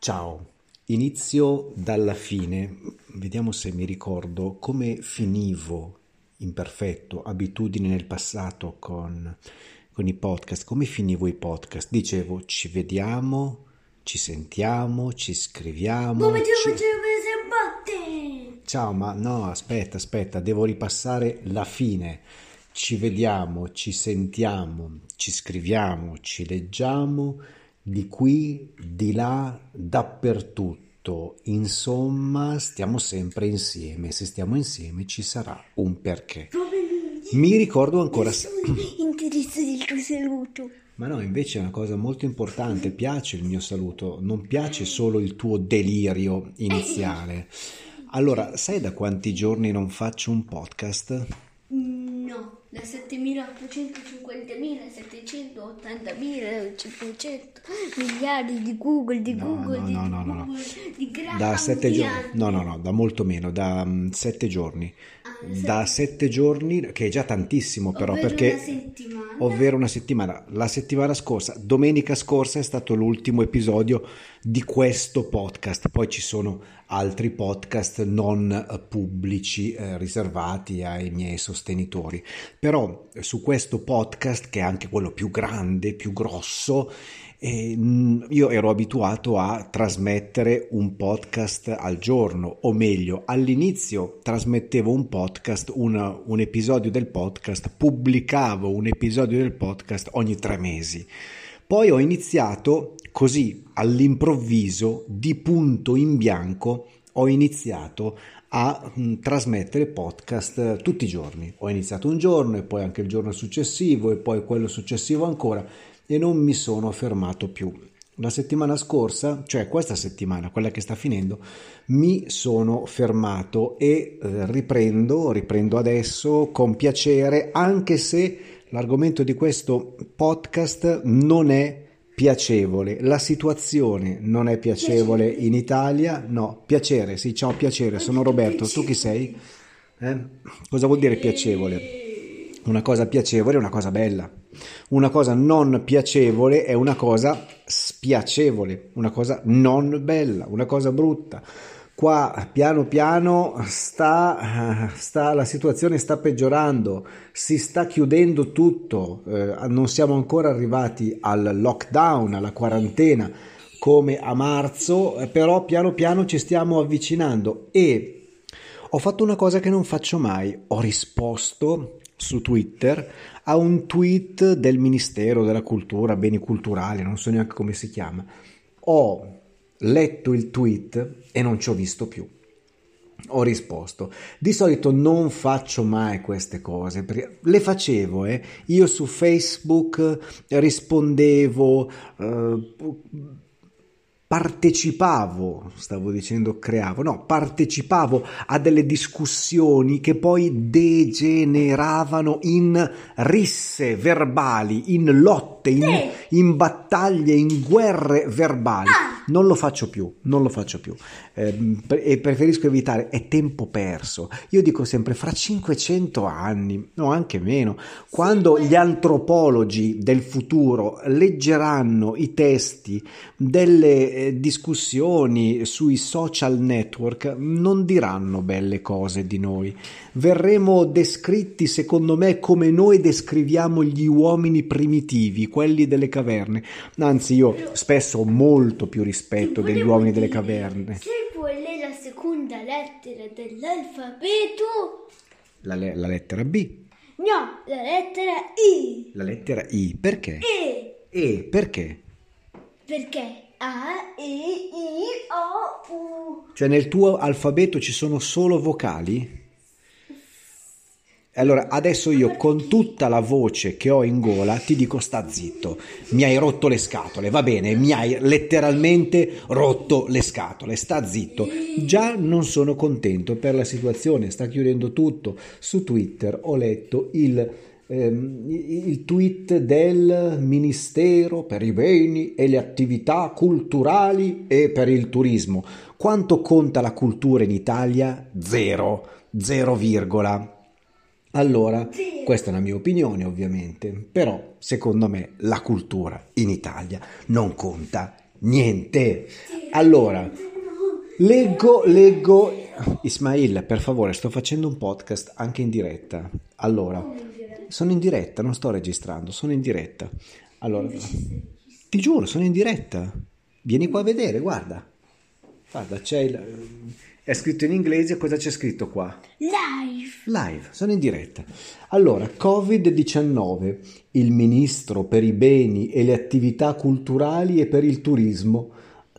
Ciao, inizio dalla fine. Vediamo se mi ricordo come finivo imperfetto, abitudini nel passato con, con i podcast. Come finivo i podcast? Dicevo ci vediamo, ci sentiamo, ci scriviamo. Come ci... batte? Ciao, ma no, aspetta, aspetta, devo ripassare la fine. Ci vediamo, ci sentiamo, ci scriviamo, ci leggiamo di qui, di là, dappertutto. Insomma, stiamo sempre insieme. Se stiamo insieme ci sarà un perché. Mi ricordo ancora. Interesse del tuo saluto. Ma no, invece è una cosa molto importante. Piace il mio saluto, non piace solo il tuo delirio iniziale. Allora, sai da quanti giorni non faccio un podcast? No, da 7.850.780.500 miliardi di Google, di No, Google, no, di no, no, no, no. Google, di grandi Da sette giorni, miliardi. no, no, no, da molto meno, da sette giorni. Da sette giorni, che è già tantissimo però, Ovvero perché... una settimana. Ovvero una settimana. La settimana scorsa, domenica scorsa, è stato l'ultimo episodio di questo podcast. Poi ci sono altri podcast non pubblici eh, riservati ai miei sostenitori. Però eh, su questo podcast, che è anche quello più grande, più grosso, e, mh, io ero abituato a trasmettere un podcast al giorno, o meglio, all'inizio trasmettevo un podcast, una- un episodio del podcast, pubblicavo un episodio del podcast ogni tre mesi. Poi ho iniziato così all'improvviso, di punto in bianco, ho iniziato a mh, trasmettere podcast eh, tutti i giorni. Ho iniziato un giorno e poi anche il giorno successivo e poi quello successivo ancora e non mi sono fermato più. La settimana scorsa, cioè questa settimana, quella che sta finendo, mi sono fermato e eh, riprendo, riprendo adesso con piacere, anche se l'argomento di questo podcast non è piacevole. La situazione non è piacevole in Italia. No, piacere, sì, ciao piacere, sono Roberto. Tu chi sei? Eh? Cosa vuol dire piacevole? Una cosa piacevole è una cosa bella. Una cosa non piacevole è una cosa spiacevole, una cosa non bella, una cosa brutta. Qua piano piano sta, sta- la situazione sta peggiorando, si sta chiudendo tutto, eh, non siamo ancora arrivati al lockdown, alla quarantena come a marzo, eh, però piano piano ci stiamo avvicinando e ho fatto una cosa che non faccio mai, ho risposto su Twitter a un tweet del Ministero della Cultura, Beni Culturali, non so neanche come si chiama. Ho letto il tweet e non ci ho visto più. Ho risposto. Di solito non faccio mai queste cose, perché le facevo, eh. Io su Facebook rispondevo, eh, partecipavo, stavo dicendo creavo, no, partecipavo a delle discussioni che poi degeneravano in risse verbali, in lotte, in, in battaglie, in guerre verbali. Non lo faccio più, non lo faccio più pre- e preferisco evitare, è tempo perso. Io dico sempre fra 500 anni, no anche meno, quando gli antropologi del futuro leggeranno i testi delle eh, discussioni sui social network, non diranno belle cose di noi. Verremo descritti, secondo me, come noi descriviamo gli uomini primitivi, quelli delle caverne. Anzi, io spesso ho molto più rispetto rispetto degli uomini delle caverne. Se è la seconda lettera dell'alfabeto? La, le- la lettera B. No, la lettera I. La lettera I. Perché? E. E perché? Perché A, E, I, O, U. Cioè nel tuo alfabeto ci sono solo vocali? Allora, adesso io con tutta la voce che ho in gola ti dico sta zitto, mi hai rotto le scatole, va bene, mi hai letteralmente rotto le scatole, sta zitto. Già non sono contento per la situazione, sta chiudendo tutto. Su Twitter ho letto il, ehm, il tweet del Ministero per i beni e le attività culturali e per il turismo. Quanto conta la cultura in Italia? Zero, zero virgola. Allora, questa è la mia opinione ovviamente, però secondo me la cultura in Italia non conta niente. Allora, leggo, leggo... Ismail, per favore, sto facendo un podcast anche in diretta. Allora, sono in diretta, non sto registrando, sono in diretta. Allora, ti giuro, sono in diretta. Vieni qua a vedere, guarda. Guarda, c'è il... È scritto in inglese, cosa c'è scritto qua? Live. Live, sono in diretta. Allora, Covid-19, il ministro per i beni e le attività culturali e per il turismo,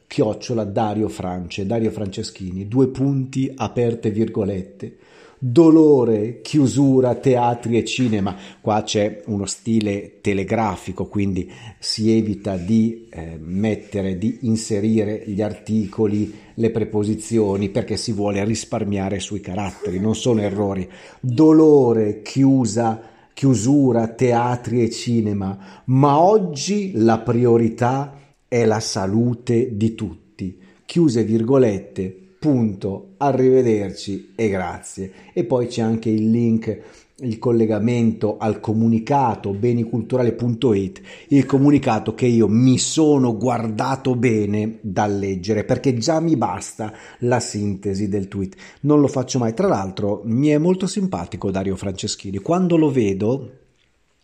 chiocciola Dario France, Dario Franceschini, due punti aperte virgolette. Dolore, chiusura, teatri e cinema. Qua c'è uno stile telegrafico, quindi si evita di eh, mettere, di inserire gli articoli, le preposizioni, perché si vuole risparmiare sui caratteri, non sono errori. Dolore, chiusa, chiusura, teatri e cinema. Ma oggi la priorità è la salute di tutti. Chiuse virgolette punto, arrivederci e grazie. E poi c'è anche il link, il collegamento al comunicato beniculturale.it, il comunicato che io mi sono guardato bene da leggere perché già mi basta la sintesi del tweet. Non lo faccio mai. Tra l'altro mi è molto simpatico Dario Franceschini. Quando lo vedo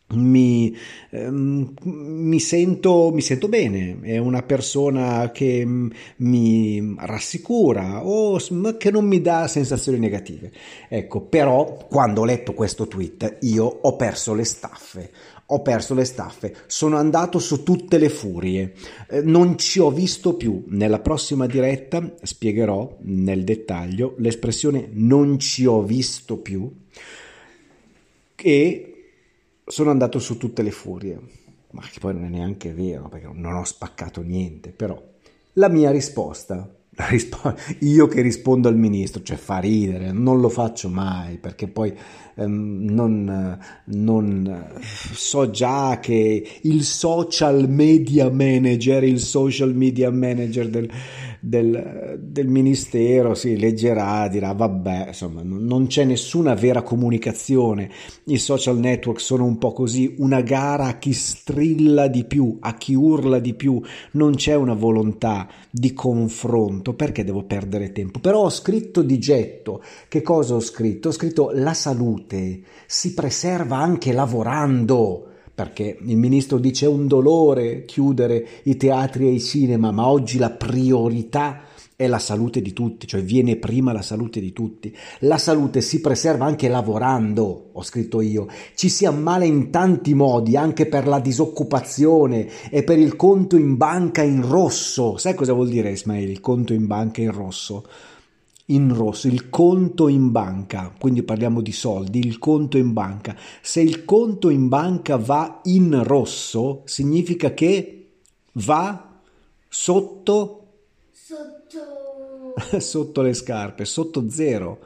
mi, ehm, mi, sento, mi sento bene, è una persona che mi rassicura o che non mi dà sensazioni negative. Ecco, però quando ho letto questo tweet io ho perso le staffe. Ho perso le staffe, sono andato su tutte le furie, eh, non ci ho visto più. Nella prossima diretta spiegherò nel dettaglio l'espressione non ci ho visto più e sono andato su tutte le furie, ma che poi non è neanche vero perché non ho spaccato niente, però la mia risposta, la rispo- io che rispondo al ministro, cioè fa ridere, non lo faccio mai perché poi ehm, non, non so già che il social media manager, il social media manager del, del, del, ministero si leggerà, dirà vabbè, insomma, non c'è nessuna vera comunicazione. I social network sono un po' così, una gara a chi strilla di più, a chi urla di più, non c'è una volontà di confronto, perché devo perdere tempo? Però ho scritto di getto. Che cosa ho scritto? Ho scritto la salute si preserva anche lavorando perché il ministro dice è un dolore chiudere i teatri e i cinema, ma oggi la priorità è la salute di tutti, cioè viene prima la salute di tutti. La salute si preserva anche lavorando, ho scritto io. Ci si ammala in tanti modi, anche per la disoccupazione e per il conto in banca in rosso. Sai cosa vuol dire, Ismail, il conto in banca in rosso? In rosso, il conto in banca, quindi parliamo di soldi, il conto in banca. Se il conto in banca va in rosso, significa che va sotto Sotto. sotto le scarpe, sotto zero.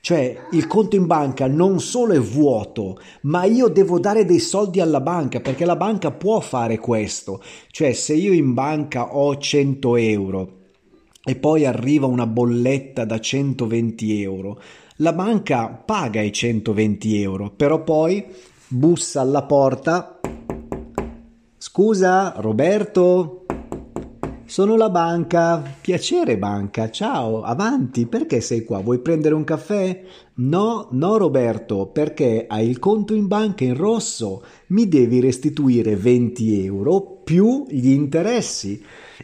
Cioè il conto in banca non solo è vuoto, ma io devo dare dei soldi alla banca perché la banca può fare questo. Cioè se io in banca ho 100 euro e poi arriva una bolletta da 120 euro. La banca paga i 120 euro, però poi bussa alla porta. Scusa, Roberto? Sono la banca. Piacere banca. Ciao, avanti. Perché sei qua? Vuoi prendere un caffè? No, no Roberto, perché hai il conto in banca in rosso. Mi devi restituire 20 euro più gli interessi.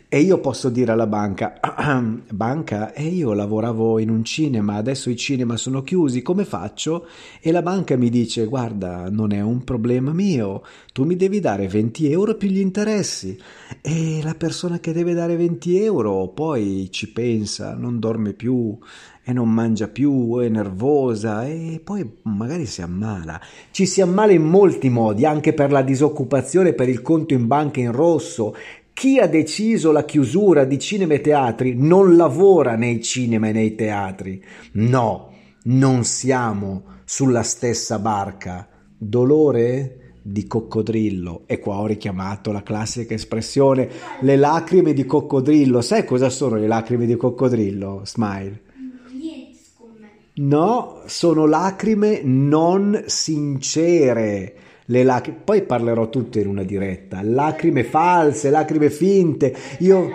E io posso dire alla banca, banca, e io lavoravo in un cinema, adesso i cinema sono chiusi, come faccio? E la banca mi dice, guarda, non è un problema mio, tu mi devi dare 20 euro più gli interessi. E la persona che deve dare 20 euro poi ci pensa, non dorme più, e non mangia più, è nervosa e poi magari si ammala. Ci si ammala in molti modi, anche per la disoccupazione, per il conto in banca in rosso. Chi ha deciso la chiusura di cinema e teatri non lavora nei cinema e nei teatri. No, non siamo sulla stessa barca. Dolore? di coccodrillo e qua ho richiamato la classica espressione le lacrime di coccodrillo sai cosa sono le lacrime di coccodrillo smile No, sono lacrime non sincere. Le lacrime, poi parlerò tutto in una diretta. Lacrime false, lacrime finte. Io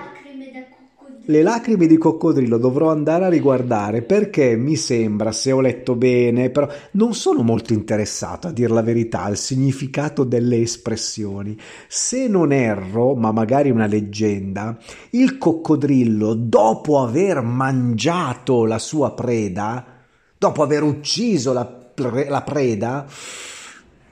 le lacrime di coccodrillo dovrò andare a riguardare perché mi sembra, se ho letto bene, però non sono molto interessato a dire la verità al significato delle espressioni. Se non erro, ma magari una leggenda, il coccodrillo dopo aver mangiato la sua preda dopo aver ucciso la, la preda,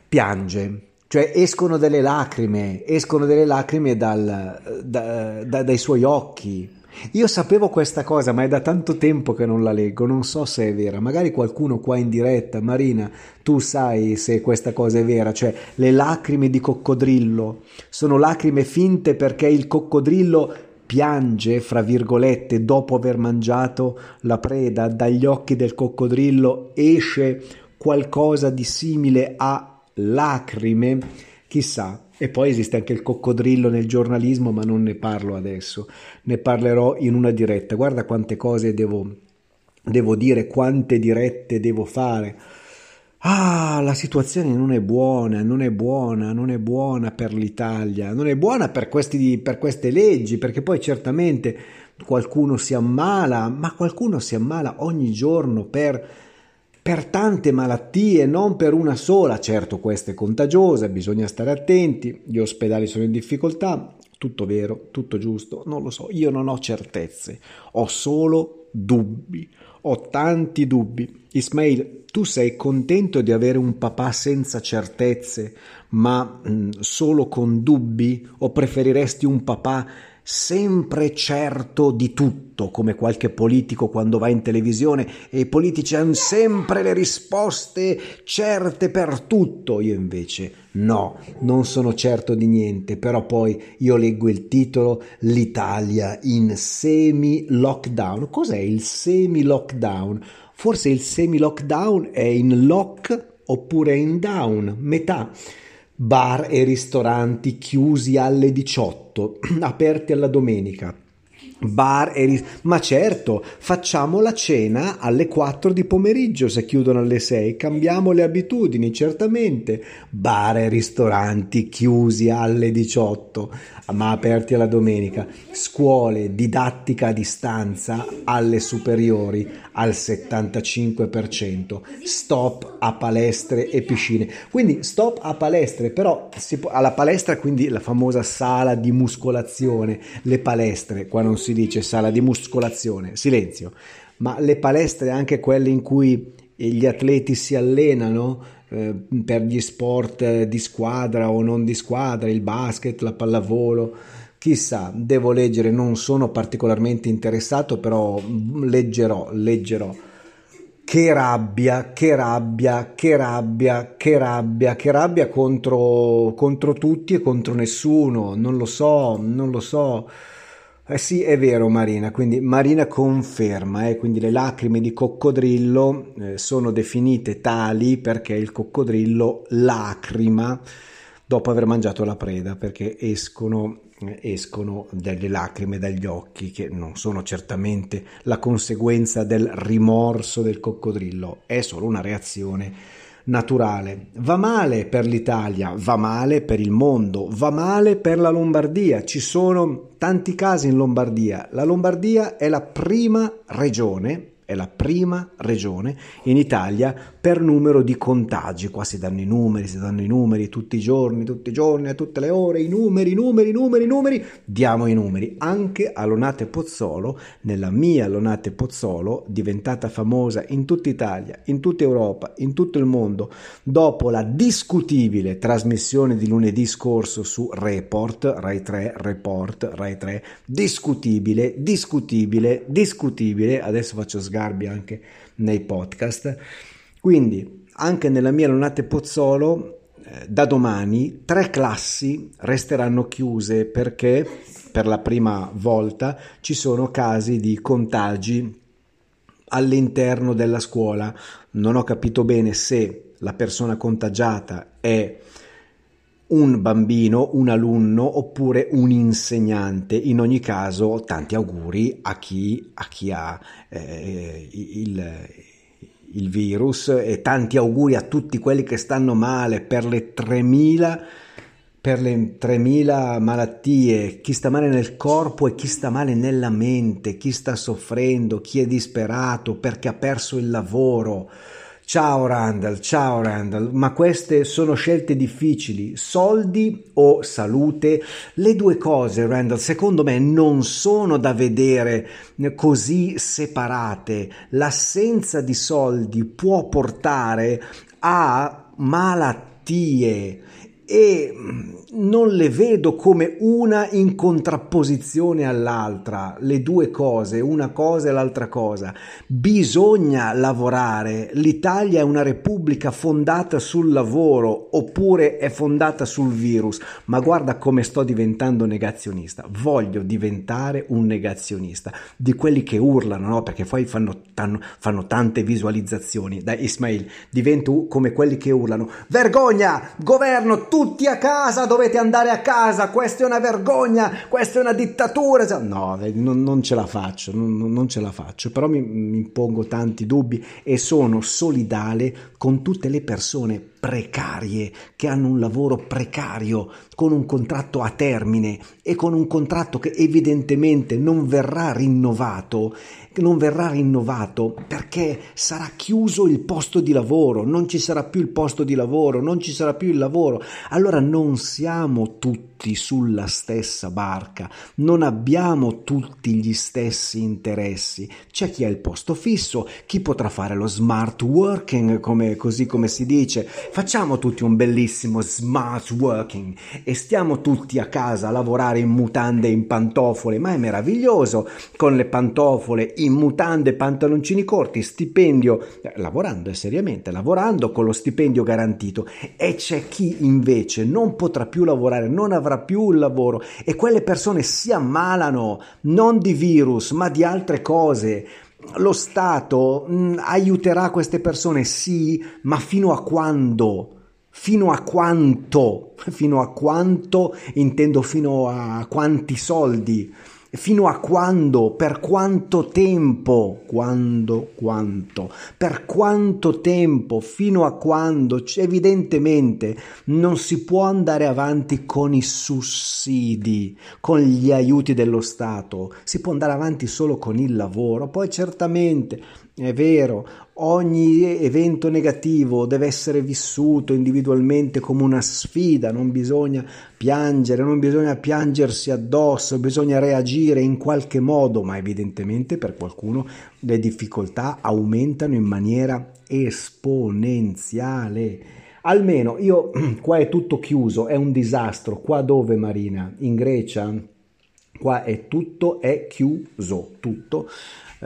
piange. Cioè escono delle lacrime, escono delle lacrime dal, da, da, dai suoi occhi. Io sapevo questa cosa, ma è da tanto tempo che non la leggo, non so se è vera. Magari qualcuno qua in diretta, Marina, tu sai se questa cosa è vera, cioè le lacrime di coccodrillo sono lacrime finte perché il coccodrillo piange, fra virgolette, dopo aver mangiato la preda, dagli occhi del coccodrillo esce qualcosa di simile a lacrime, chissà. E poi esiste anche il coccodrillo nel giornalismo, ma non ne parlo adesso, ne parlerò in una diretta. Guarda quante cose devo, devo dire, quante dirette devo fare Ah, la situazione non è buona, non è buona, non è buona per l'Italia, non è buona per, questi, per queste leggi, perché poi certamente qualcuno si ammala, ma qualcuno si ammala ogni giorno per, per tante malattie, non per una sola. Certo, questa è contagiosa, bisogna stare attenti, gli ospedali sono in difficoltà, tutto vero, tutto giusto, non lo so, io non ho certezze, ho solo dubbi, ho tanti dubbi. Ismail, tu sei contento di avere un papà senza certezze, ma mh, mm, solo con dubbi? O preferiresti un papà sempre certo di tutto, come qualche politico quando va in televisione e i politici hanno sempre le risposte certe per tutto. Io invece no, non sono certo di niente, però poi io leggo il titolo L'Italia in semi-lockdown. Cos'è il semi-lockdown? Forse il semi-lockdown è in lock oppure in down, metà. Bar e ristoranti chiusi alle 18, aperti alla domenica bar e ris- ma certo facciamo la cena alle 4 di pomeriggio se chiudono alle 6 cambiamo le abitudini certamente. Bar e ristoranti chiusi alle 18 ma aperti alla domenica. Scuole didattica a distanza alle superiori al 75% stop a palestre e piscine. Quindi stop a palestre però può, alla palestra quindi la famosa sala di muscolazione le palestre qua non si si dice sala di muscolazione, silenzio, ma le palestre anche quelle in cui gli atleti si allenano eh, per gli sport di squadra o non di squadra, il basket, la pallavolo, chissà, devo leggere, non sono particolarmente interessato, però leggerò, leggerò. Che rabbia, che rabbia, che rabbia, che rabbia, che rabbia contro, contro tutti e contro nessuno, non lo so, non lo so. Eh sì, è vero Marina, quindi Marina conferma, eh, quindi le lacrime di coccodrillo eh, sono definite tali perché il coccodrillo lacrima dopo aver mangiato la preda, perché escono, eh, escono delle lacrime dagli occhi che non sono certamente la conseguenza del rimorso del coccodrillo, è solo una reazione naturale. Va male per l'Italia, va male per il mondo, va male per la Lombardia. Ci sono tanti casi in Lombardia. La Lombardia è la prima regione è la prima regione in Italia per numero di contagi. Qua si danno i numeri, si danno i numeri tutti i giorni, tutti i giorni, a tutte le ore, i numeri, i numeri, i numeri, i numeri. Diamo i numeri. Anche a Lonate Pozzolo, nella mia Lonate Pozzolo, diventata famosa in tutta Italia, in tutta Europa, in tutto il mondo, dopo la discutibile trasmissione di lunedì scorso su Report, Rai 3, Report, Rai 3, discutibile, discutibile, discutibile, adesso faccio sgambare sgarbi anche nei podcast. Quindi anche nella mia Lonate Pozzolo eh, da domani tre classi resteranno chiuse perché per la prima volta ci sono casi di contagi all'interno della scuola. Non ho capito bene se la persona contagiata è un bambino, un alunno oppure un insegnante. In ogni caso, tanti auguri a chi, a chi ha eh, il, il virus e tanti auguri a tutti quelli che stanno male per le 3000 per le 3000 malattie, chi sta male nel corpo e chi sta male nella mente, chi sta soffrendo, chi è disperato perché ha perso il lavoro, Ciao Randall, ciao Randall, ma queste sono scelte difficili, soldi o salute? Le due cose, Randall, secondo me non sono da vedere così separate. L'assenza di soldi può portare a malattie e mm, non le vedo come una in contrapposizione all'altra, le due cose, una cosa e l'altra cosa. Bisogna lavorare. L'Italia è una repubblica fondata sul lavoro oppure è fondata sul virus. Ma guarda come sto diventando negazionista. Voglio diventare un negazionista di quelli che urlano, no? Perché poi fanno, fanno, fanno tante visualizzazioni. Dai, Ismail, divento come quelli che urlano. Vergogna! Governo! Tutti a casa, dovete andare a casa, questa è una vergogna, questa è una dittatura. No, non, non ce la faccio, non, non, ce la faccio, però mi, mi pongo tanti dubbi e sono solidale con tutte le persone precarie che hanno un lavoro precario con un contratto a termine e con un contratto che evidentemente non verrà rinnovato non verrà rinnovato perché sarà chiuso il posto di lavoro, non ci sarà più il posto di lavoro, non ci sarà più il lavoro. Allora non siamo tutti sulla stessa barca, non abbiamo tutti gli stessi interessi. C'è chi ha il posto fisso, chi potrà fare lo smart working, come, così come si dice. Facciamo tutti un bellissimo smart working e stiamo tutti a casa a lavorare in mutande e in pantofole, ma è meraviglioso con le pantofole in in mutande, pantaloncini corti, stipendio, lavorando eh, seriamente, lavorando con lo stipendio garantito e c'è chi invece non potrà più lavorare, non avrà più il lavoro e quelle persone si ammalano non di virus ma di altre cose. Lo Stato mh, mm, aiuterà queste persone, sì, ma fino a quando? Fino a quanto? Fino a quanto intendo fino a quanti soldi? Fino a quando? Per quanto tempo? Quando? Quanto? Per quanto tempo? Fino a quando? Evidentemente non si può andare avanti con i sussidi, con gli aiuti dello Stato, si può andare avanti solo con il lavoro. Poi certamente è vero, ogni evento negativo deve essere vissuto individualmente come una sfida, non bisogna piangere, non bisogna piangersi addosso, bisogna reagire in qualche modo, ma evidentemente per qualcuno le difficoltà aumentano in maniera esponenziale. Almeno io qua è tutto chiuso, è un disastro. Qua dove Marina? In Grecia? Qua è tutto è chiuso, tutto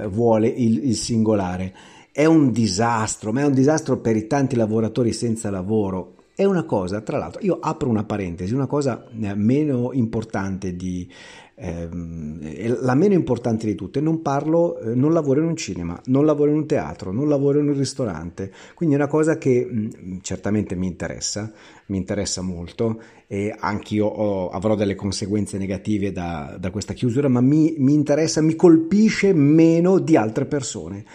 vuole il, il singolare. È un disastro, ma è un disastro per i tanti lavoratori senza lavoro. È una cosa, tra l'altro, io apro una parentesi, una cosa eh, meno importante di, ehm, la meno importante di tutte, non parlo, eh, non lavoro in un cinema, non lavoro in un teatro, non lavoro in un ristorante, quindi è una cosa che mh, mm, certamente mi interessa, mi interessa molto e anch'io ho, avrò delle conseguenze negative da, da questa chiusura, ma mi, mi interessa, mi colpisce meno di altre persone.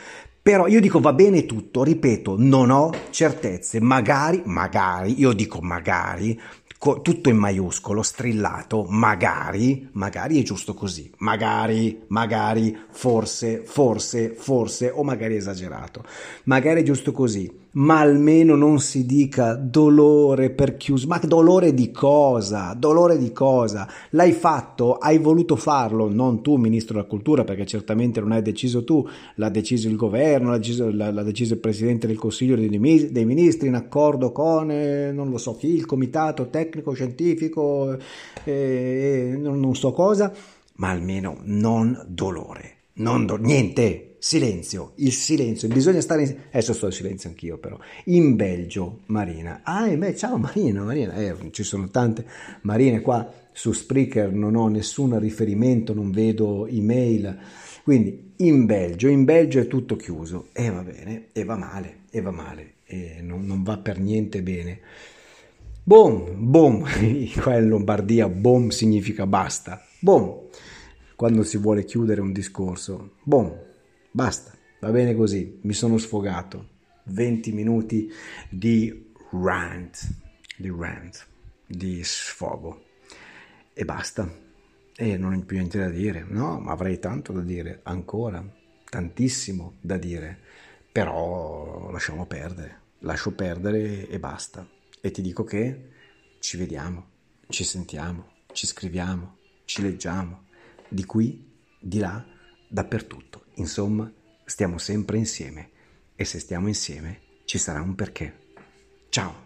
Però io dico va bene tutto, ripeto, non ho certezze, magari, magari, io dico magari, tutto in maiuscolo, strillato, magari, magari è giusto così, magari, magari, forse, forse, forse, o magari esagerato, magari è giusto così, ma almeno non si dica dolore per chiuso, ma dolore di cosa? Dolore di cosa? L'hai fatto, hai voluto farlo, non tu, Ministro della Cultura, perché certamente non hai deciso tu, l'ha deciso il governo, l'ha deciso, l'ha, deciso il Presidente del Consiglio dei, dei Ministri in accordo con, eh, non lo so chi, il Comitato Tecnico Scientifico, eh, eh, non, non so cosa, ma almeno non dolore, non do- niente Silenzio, il silenzio, bisogna stare in... Adesso sto in silenzio anch'io però. In Belgio, Marina. Ah, beh, ciao Marina, Marina. Eh, ci sono tante Marine qua su Spreaker, non ho nessun riferimento, non vedo email. Quindi in Belgio, in Belgio è tutto chiuso. E va bene, e va male, e va male, e non, non va per niente bene. Boom, boom, qua in Lombardia boom significa basta. Boom, quando si vuole chiudere un discorso. Boom, Basta, va bene così, mi sono sfogato. 20 minuti di rant, di rant, di sfogo. E basta. E non ho più niente da dire. No, ma avrei tanto da dire, ancora, tantissimo da dire. Però lasciamo perdere, lascio perdere e basta. E ti dico che ci vediamo, ci sentiamo, ci scriviamo, ci leggiamo, di qui, di là, dappertutto. Insomma, stiamo sempre insieme e se stiamo insieme ci sarà un perché. Ciao!